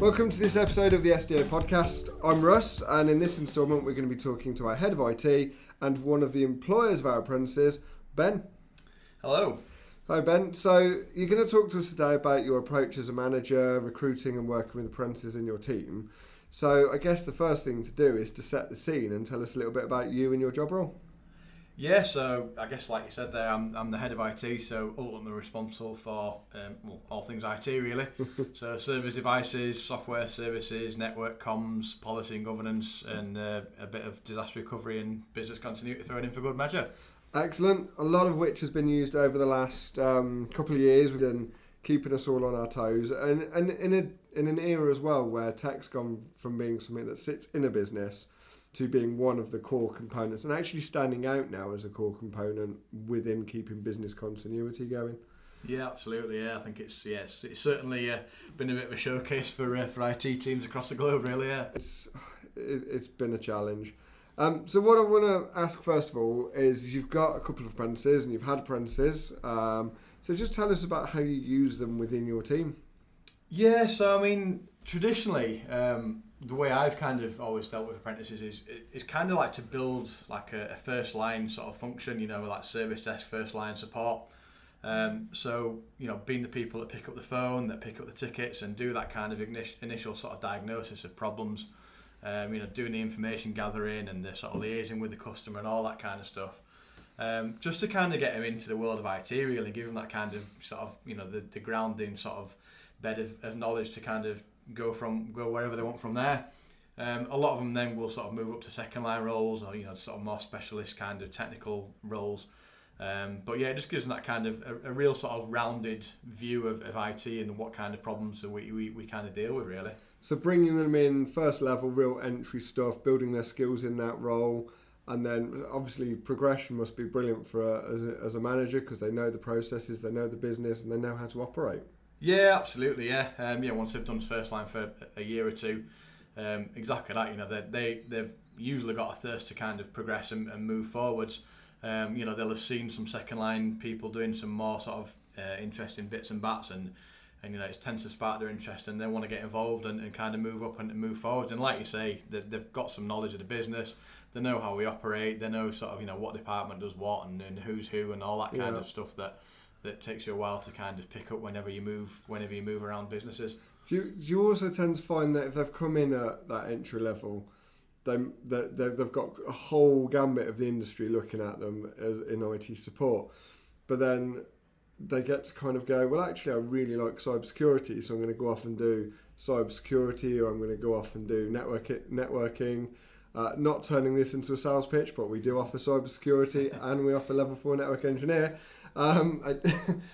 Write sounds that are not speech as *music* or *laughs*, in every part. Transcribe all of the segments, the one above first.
Welcome to this episode of the Estio podcast. I'm Russ, and in this instalment, we're going to be talking to our head of IT and one of the employers of our apprentices, Ben. Hello. Hi, Ben. So, you're going to talk to us today about your approach as a manager, recruiting and working with apprentices in your team. So, I guess the first thing to do is to set the scene and tell us a little bit about you and your job role. Yeah, so I guess like you said there, I'm, I'm the head of IT, so ultimately responsible for um, well, all things IT really. *laughs* so service devices, software services, network comms, policy and governance, and uh, a bit of disaster recovery and business continuity thrown in for good measure. Excellent. A lot of which has been used over the last um, couple of years. We've been keeping us all on our toes, and and in a in an era as well where tech's gone from being something that sits in a business to being one of the core components and actually standing out now as a core component within keeping business continuity going. Yeah, absolutely. Yeah, I think it's yes, it's certainly uh, been a bit of a showcase for uh, for IT teams across the globe. Really, yeah. It's it, it's been a challenge. Um, so what I want to ask first of all is you've got a couple of apprentices and you've had apprentices. Um, so just tell us about how you use them within your team. Yeah, so I mean, traditionally, um, the way I've kind of always dealt with apprentices is it's kind of like to build like a, a, first line sort of function, you know, like service desk first line support. Um, so you know, being the people that pick up the phone, that pick up the tickets, and do that kind of initial sort of diagnosis of problems. Um, you know, doing the information gathering and the sort of liaising with the customer and all that kind of stuff. Um, just to kind of get them into the world of IT, really, give them that kind of sort of you know the, the grounding sort of bed of, of knowledge to kind of go from go wherever they want from there. Um, a lot of them then will sort of move up to second line roles or you know sort of more specialist kind of technical roles. Um, but yeah, it just gives them that kind of a, a real sort of rounded view of, of IT and what kind of problems we, we, we kind of deal with really. So bringing them in first level, real entry stuff, building their skills in that role, and then obviously progression must be brilliant for a, as, a, as a manager because they know the processes, they know the business, and they know how to operate. Yeah, absolutely. Yeah, um, yeah. Once they've done first line for a year or two, um, exactly that. You know, they they they've usually got a thirst to kind of progress and, and move forwards. Um, you know, they'll have seen some second line people doing some more sort of uh, interesting bits and bats, and and you know, it tends to spark their interest, and they want to get involved and, and kind of move up and, and move forward. And like you say, they, they've got some knowledge of the business. They know how we operate. They know sort of you know what department does what and, and who's who and all that kind yeah. of stuff that that takes you a while to kind of pick up whenever you move whenever you move around businesses. Do you, do you also tend to find that if they've come in at that entry level, they, they, they've got a whole gambit of the industry looking at them as, in IT support, but then they get to kind of go, well, actually, I really like cybersecurity, so I'm going to go off and do cybersecurity, or I'm going to go off and do network networking. Uh, not turning this into a sales pitch, but we do offer cybersecurity *laughs* and we offer level four network engineer. Um, I,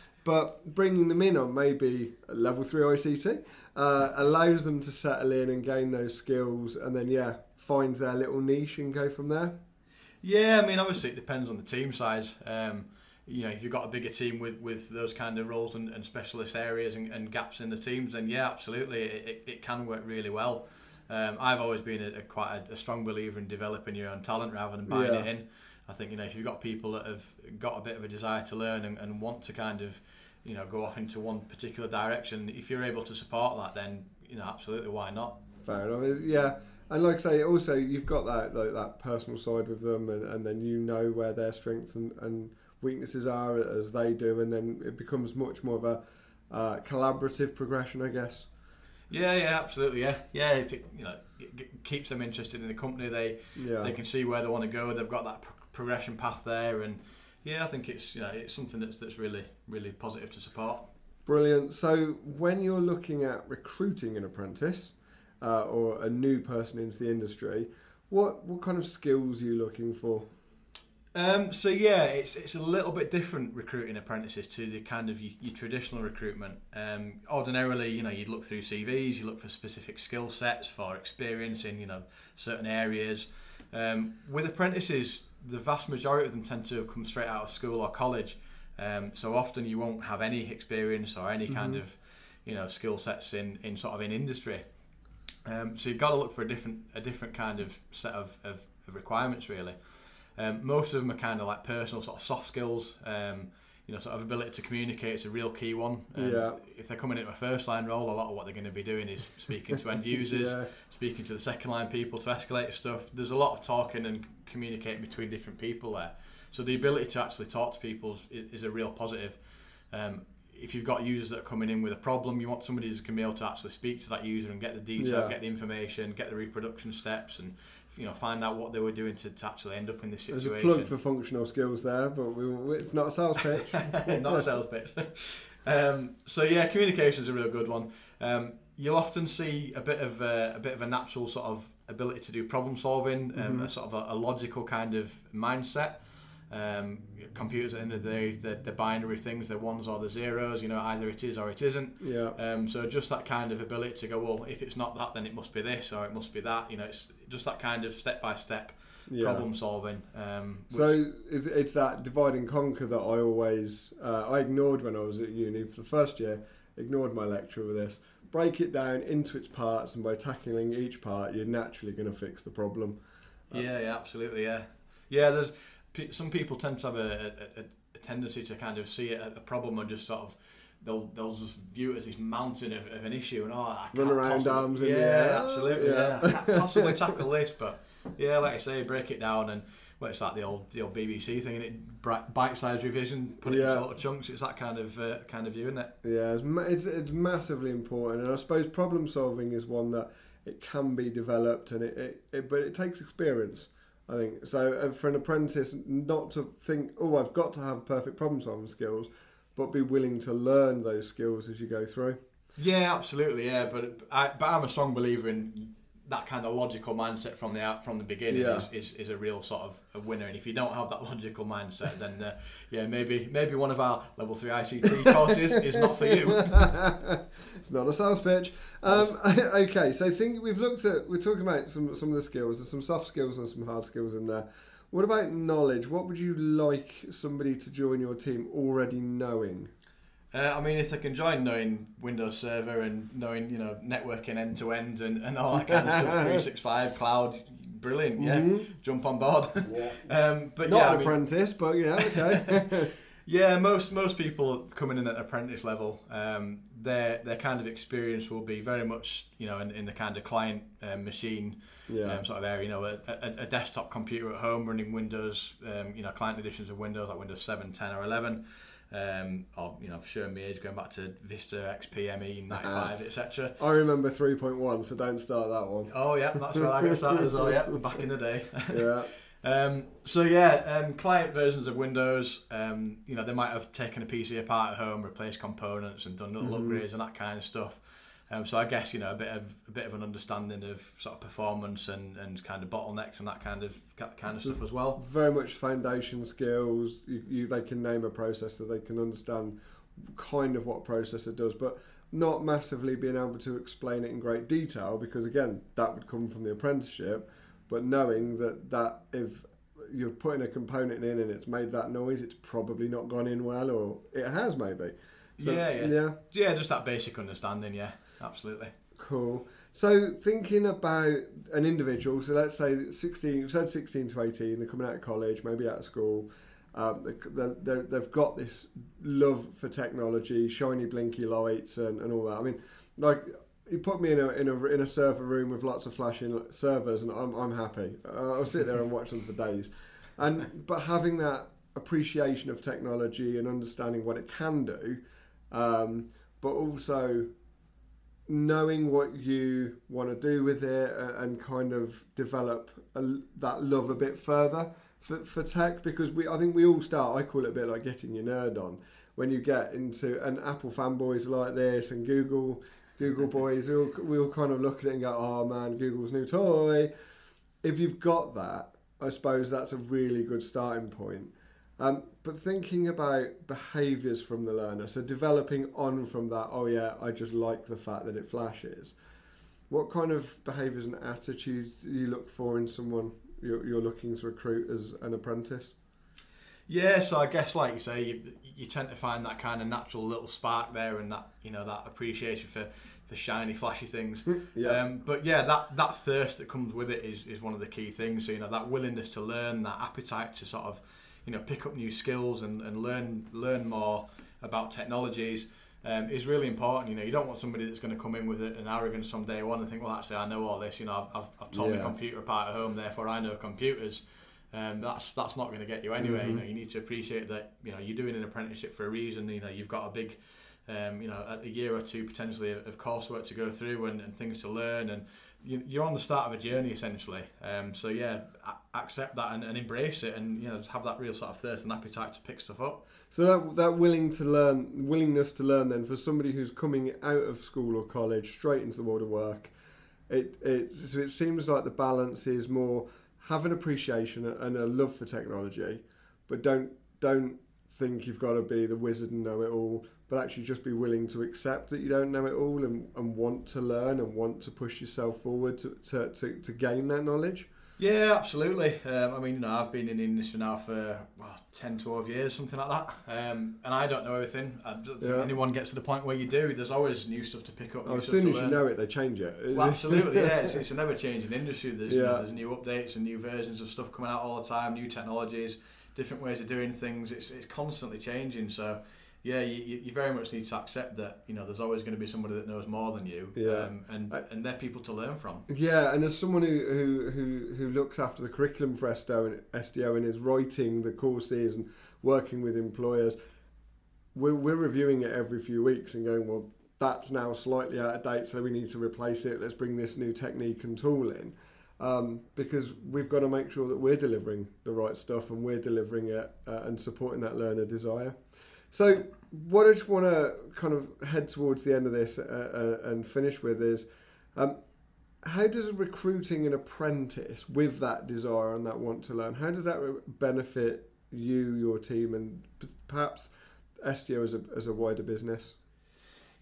*laughs* but bringing them in on maybe level three ICT uh, allows them to settle in and gain those skills, and then yeah, find their little niche and go from there. Yeah, I mean, obviously it depends on the team size. Um, you know, if you've got a bigger team with, with those kind of roles and, and specialist areas and, and, gaps in the teams, then yeah, absolutely, it, it, it can work really well. Um, I've always been a, a quite a, a, strong believer in developing your own talent rather than buying yeah. it in. I think you know if you've got people that have got a bit of a desire to learn and, and want to kind of you know go off into one particular direction, if you're able to support that, then you know absolutely why not. Fair enough. Yeah. And like I say, also you've got that like, that personal side with them, and, and then you know where their strengths and, and weaknesses are as they do, and then it becomes much more of a uh, collaborative progression, I guess. Yeah, yeah, absolutely, yeah, yeah. If it you know it keeps them interested in the company, they yeah. they can see where they want to go. They've got that progression path there, and yeah, I think it's you know it's something that's that's really really positive to support. Brilliant. So when you're looking at recruiting an apprentice uh, or a new person into the industry, what what kind of skills are you looking for? Um, so yeah, it's it's a little bit different recruiting apprentices to the kind of your, your traditional recruitment. Um, ordinarily, you know, you'd look through CVs, you look for specific skill sets for experience in you know certain areas. Um, with apprentices, the vast majority of them tend to have come straight out of school or college. Um, so often you won't have any experience or any kind mm-hmm. of you know skill sets in, in sort of in industry. Um, so you've got to look for a different a different kind of set of, of, of requirements really. Um, most of them are kind of like personal sort of soft skills. Um, you know, sort of ability to communicate is a real key one. Um, Yeah. If they're coming into a first line role, a lot of what they're going to be doing is speaking to end *laughs* users, Yeah. speaking to the second line people to escalate stuff. There's a lot of talking and communicating between different people there. So the ability to actually talk to people is, is a real positive. Um, if you've got users that are coming in with a problem, you want somebody who's going to be able to actually speak to that user and get the detail, Yeah. get the information, get the reproduction steps, and you know find out what they were doing to, to actually end up in this situation. There's a plug for functional skills there, but we, it's not a sales pitch. *laughs* not a sales pitch. um, so yeah, communication is a real good one. Um, you'll often see a bit of uh, a bit of a natural sort of ability to do problem solving, um, Mhm. a sort of a, a logical kind of mindset. Um, computers at the end of the day, they're, they're binary things, they're ones or the zeros. You know, either it is or it isn't. yeah. Um, so just that kind of ability to go, well, if it's not that, then it must be this or it must be that. You know, it's just that kind of step by step problem solving. Um, which- So it's, it's that divide and conquer that I always uh, I ignored when I was at uni for the first year. Ignored my lecture with this. Break it down into its parts, and by tackling each part, you're naturally going to fix the problem. Yeah, yeah, absolutely, yeah, yeah. There's some people tend to have a, a, a- tendency to kind of see it a, a problem and just sort of they'll they'll just view it as this mountain of, of an issue and oh, I can't around possibly, arms in yeah, the air. absolutely, Yeah. yeah. I can't possibly tackle this, but yeah, like I say, break it down and. Well, it's like the old the old BBC thing, and it bite-sized revision, put it Yeah. into little chunks. It's that kind of uh, kind of view, isn't it? Yeah, it's, ma- it's it's massively important, and I suppose problem solving is one that it can be developed, and it, it, it but it takes experience. I think so. For an apprentice, not to think, oh, I've got to have perfect problem solving skills, but be willing to learn those skills as you go through. Yeah, absolutely. Yeah, but I, but I'm a strong believer in that kind of logical mindset from the out from the beginning Yeah. is, is, is a real sort of a winner. And if you don't have that logical mindset, then uh, yeah, maybe maybe one of our level three ICT *laughs* courses is not for you. *laughs* it's not a sales pitch. Um, *laughs* okay, so think we've looked at we're talking about some some of the skills. There's some soft skills and some hard skills in there. What about knowledge? What would you like somebody to join your team already knowing? Uh, I mean, if they can join knowing Windows Server and knowing you know networking end to end and and all that kind of stuff, *laughs* three six five cloud, brilliant. Yeah, Mhm. jump on board. *laughs* um, but Not yeah, an I mean, apprentice, but yeah, okay. *laughs* Yeah, most most people coming in at apprentice level, um, their their kind of experience will be very much you know in, in the kind of client um, machine yeah. um, sort of area. You know, a, a, a desktop computer at home running Windows, um, you know, client editions of Windows like Windows 7, 10, or 11. Um, or you know, sure, me age going back to Vista, XP, ME, 95, etc. I remember 3.1, so don't start that one. Oh yeah, that's where I got started as well. Yeah, *laughs* back in the day. Yeah. *laughs* Um, so yeah, um, client versions of Windows, um, you know, they might have taken a PC apart at home, replaced components, and done little Mhm. upgrades and that kind of stuff. Um, so I guess you know a bit of a bit of an understanding of sort of performance and, and kind of bottlenecks and that kind of kind of stuff as well. Very much foundation skills. You, you, they can name a processor, they can understand kind of what processor does, but not massively being able to explain it in great detail because, again, that would come from the apprenticeship. But knowing that, that if you're putting a component in and it's made that noise, it's probably not gone in well, or it has maybe. So, Yeah, yeah. Yeah, Yeah, just that basic understanding. Yeah, absolutely. Cool. So thinking about an individual, so let's say 16, you've said 16 to 18, they're coming out of college, maybe out of school, um, they, they've got this love for technology, shiny blinky lights and, and all that. I mean, like, you put me in a, in a in a server room with lots of flashing servers and I'm, I'm happy. Uh, I'll sit there and watch them for days. And But having that appreciation of technology and understanding what it can do, um, but also knowing what you want to do with it and kind of develop a, that love a bit further for, for tech because we I think we all start I call it a bit like getting your nerd on. When you get into and Apple fanboys like this and Google Google *laughs* boys we all, we all kind of look at it and go oh man Google's new toy. If you've got that I suppose that's a really good starting point. Um, but thinking about behaviours from the learner, so developing on from that, oh yeah, I just like the fact that it flashes. What kind of behaviours and attitudes do you look for in someone you're, you're looking to recruit as an apprentice? Yeah, so I guess like you say, you, you tend to find that kind of natural little spark there, and that you know that appreciation for, for shiny, flashy things. *laughs* Yeah. Um, but yeah, that that thirst that comes with it is, is one of the key things. So you know that willingness to learn, that appetite to sort of you know pick up new skills and, and learn learn more about technologies um, is really important. You know, you don't want somebody that's going to come in with an arrogance from day one and think, well, actually, I know all this. You know, I've, I've, I've taught Yeah. my computer apart at home, therefore I know computers. Um, that's that's not going to get you anywhere. You Mhm. know, you need to appreciate that. You know, you're doing an apprenticeship for a reason. You know, you've got a big, um, you know, a, a year or two potentially of, of coursework to go through and, and things to learn, and you, you're on the start of a journey essentially. Um, so yeah, accept that and, and embrace it, and you know, just have that real sort of thirst and appetite to pick stuff up. So that that willing to learn, willingness to learn, then for somebody who's coming out of school or college straight into the world of work, it it so it seems like the balance is more have an appreciation and a love for technology, but don't don't think you've got to be the wizard and know it all, but actually just be willing to accept that you don't know it all and, and want to learn and want to push yourself forward to, to, to, to gain that knowledge. Yeah, absolutely. Um, I mean, you know, I've been in the industry now for well, 10, 12 years, something like that. Um, and I don't know everything. I don't think Yeah. anyone gets to the point where you do. There's always new stuff to pick up. Oh, as soon as you know it, they change it. Well, absolutely, yeah. It's, it's a never changing industry. There's, you know, there's new updates and new versions of stuff coming out all the time, new technologies, different ways of doing things. It's, it's constantly changing. So, yeah, you, you very much need to accept that, you know, there's always going to be somebody that knows more than you. Yeah. Um, and, I- and they're people to learn from. Yeah, and as someone who, who, who, who looks after the curriculum for Estio and, Estio and is writing the courses and working with employers, we're, we're reviewing it every few weeks and going, well, that's now slightly out of date, so we need to replace it. Let's bring this new technique and tool in. Um, because we've got to make sure that we're delivering the right stuff and we're delivering it uh, and supporting that learner desire. So, what I just want to kind of head towards the end of this uh, uh, and finish with is um, how does recruiting an apprentice with that desire and that want to learn, how does that benefit you, your team, and perhaps Estio as a, as a wider business?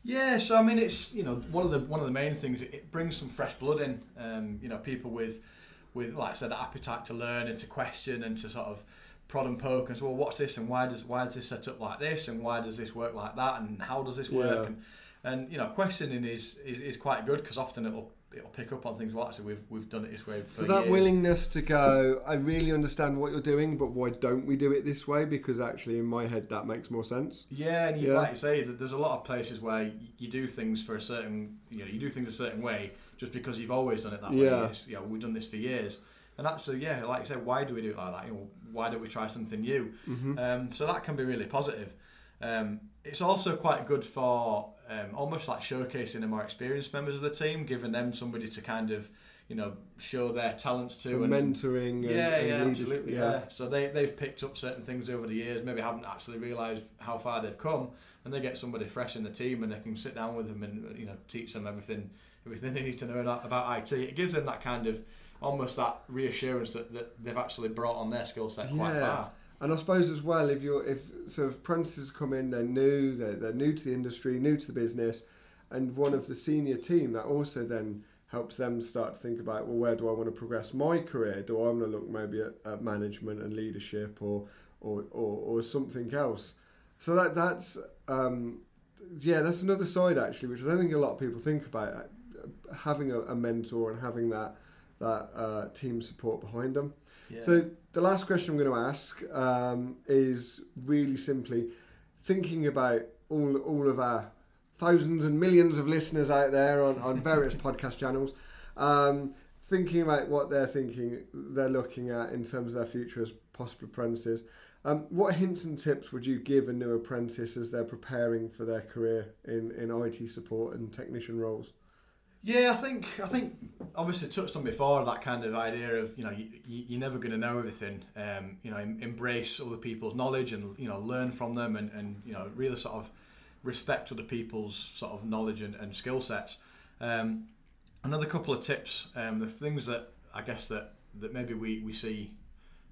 Yeah, so I mean, it's you know one of the one of the main things. It, it brings some fresh blood in. Um, you know, people with with like I said, appetite to learn and to question and to sort of prod and poke and say, well, what's this and why does why is this set up like this and why does this work like that and how does this work Yeah. and and you know questioning is is, is quite good because often it'll it'll pick up on things. Well, actually, we've we've done it this way for So that years. willingness to go, I really understand what you're doing, but why don't we do it this way? Because actually, in my head, that makes more sense. Yeah, and you, Yeah. like you say, that there's a lot of places where you, do things for a certain, you know, you do things a certain way just because you've always done it that way. Yeah. It's, you know, we've done this for years, and actually, yeah, like you said, why do we do it like that? You know, why don't we try something new? Mm-hmm. Um, so that can be really positive. Um, it's also quite good for um, almost like showcasing the more experienced members of the team, giving them somebody to kind of, you know, show their talents to. So and, mentoring and, yeah, and yeah, absolutely. Yeah. So they they've picked up certain things over the years, maybe haven't actually realised how far they've come, and they get somebody fresh in the team, and they can sit down with them and you know teach them everything everything they need to know about, IT. It gives them that kind of almost that reassurance that, that they've actually brought on their skill set quite Yeah. far. And I suppose as well, if you're if so, if apprentices come in, they're new, they're, they're new to the industry, new to the business, and one of the senior team that also then helps them start to think about well, where do I want to progress my career? Do I want to look maybe at, at management and leadership or or, or or something else? So that that's um, yeah, that's another side actually, which I don't think a lot of people think about. Having a, a mentor and having that that uh, team support behind them. Yeah. So the last question I'm going to ask um, is really simply thinking about all all of our thousands and millions of listeners out there on, on various *laughs* podcast channels, um, thinking about what they're thinking, they're looking at in terms of their future as possible apprentices. Um, what hints and tips would you give a new apprentice as they're preparing for their career in, in IT support and technician roles? Yeah, I think I think obviously touched on before that kind of idea of you know you, you- you're never going to know everything. Um, you know, embrace other people's knowledge and you know learn from them and, and you know really sort of respect other people's sort of knowledge and, and skill sets. Um, another couple of tips, um, the things that I guess that that maybe we we see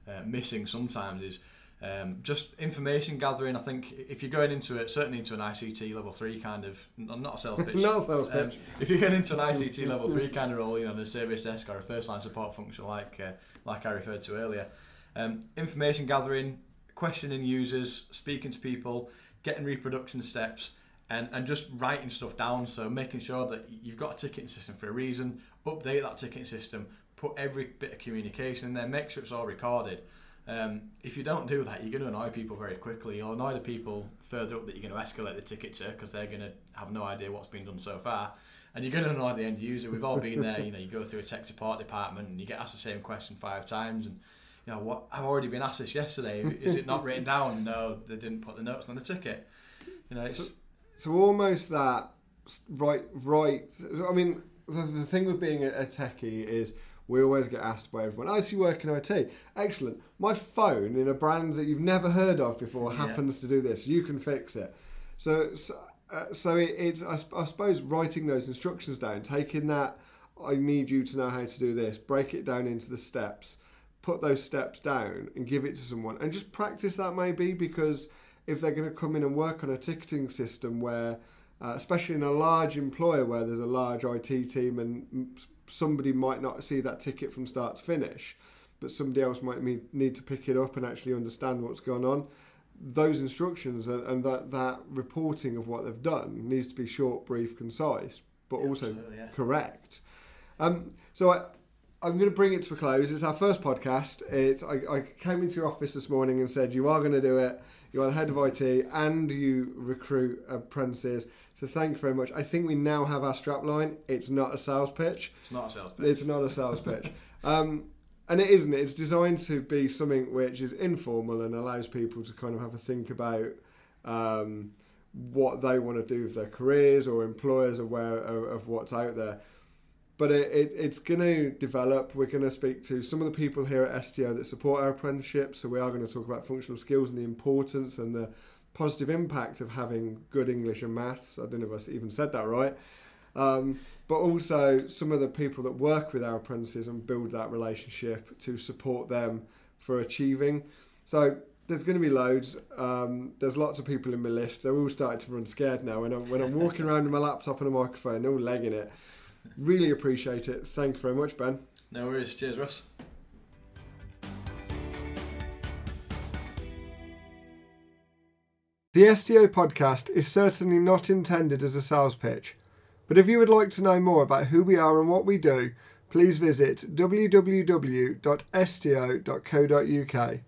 uh, missing sometimes is um, just information gathering. I think if you're going into it, certainly into an ICT level three kind of, not a sales pitch, *laughs* Not a sales um, pitch. if you're going into an ICT *laughs* level three kind of role, you know, the service desk or a first line support function, like uh, like I referred to earlier, um, information gathering, questioning users, speaking to people, getting reproduction steps, and and just writing stuff down. So making sure that you've got a ticketing system for a reason. Update that ticketing system. Put every bit of communication in there. Make sure it's all recorded. Um, if you don't do that, you're going to annoy people very quickly. You'll annoy the people further up that you're going to escalate the ticket to because they're going to have no idea what's been done so far. And you're going to annoy the end user. We've all been there. You know, you go through a tech support department and you get asked the same question five times, and you know what? I've already been asked this yesterday. Is it not written down? No, they didn't put the notes on the ticket. You know, So, so almost that right, right. I mean, the, the thing with being a techie is we always get asked by everyone, I see you work in IT? Excellent. My phone in a brand that you've never heard of before Yeah. happens to do this. You can fix it." So, so, uh, so it, it's I, I suppose writing those instructions down, taking that. I need you to know how to do this. Break it down into the steps. Put those steps down and give it to someone, and just practice that maybe because if they're going to come in and work on a ticketing system where, uh, especially in a large employer where there's a large IT team and somebody might not see that ticket from start to finish, but somebody else might need to pick it up and actually understand what's going on. Those instructions and, and that, that reporting of what they've done needs to be short, brief, concise, but also yeah. correct. Um, so I, I'm going to bring it to a close. It's our first podcast. It's I, I came into your office this morning and said you are going to do it. You are the head of IT and you recruit apprentices. So thank you very much. I think we now have our strap line. It's not a sales pitch. it's not a sales pitch. It's not a sales pitch. *laughs* Um, and it isn't. It's designed to be something which is informal and allows people to kind of have a think about um, what they want to do with their careers or employers aware of, of what's out there. But it, it, it's going to develop. We're going to speak to some of the people here at Estio that support our apprenticeships. So we are going to talk about functional skills and the importance and the positive impact of having good English and maths. I don't know if I even said that right. Um, but also some of the people that work with our apprentices and build that relationship to support them for achieving. So there's going to be loads. Um, there's lots of people in my list. They're all starting to run scared now. When I'm, when I'm walking around with my laptop and a microphone, they're all legging it. Really appreciate it. Thank you very much, Ben. No worries. Cheers, Russ. The Estio podcast is certainly not intended as a sales pitch, but if you would like to know more about who we are and what we do, please visit www.estio.co.uk.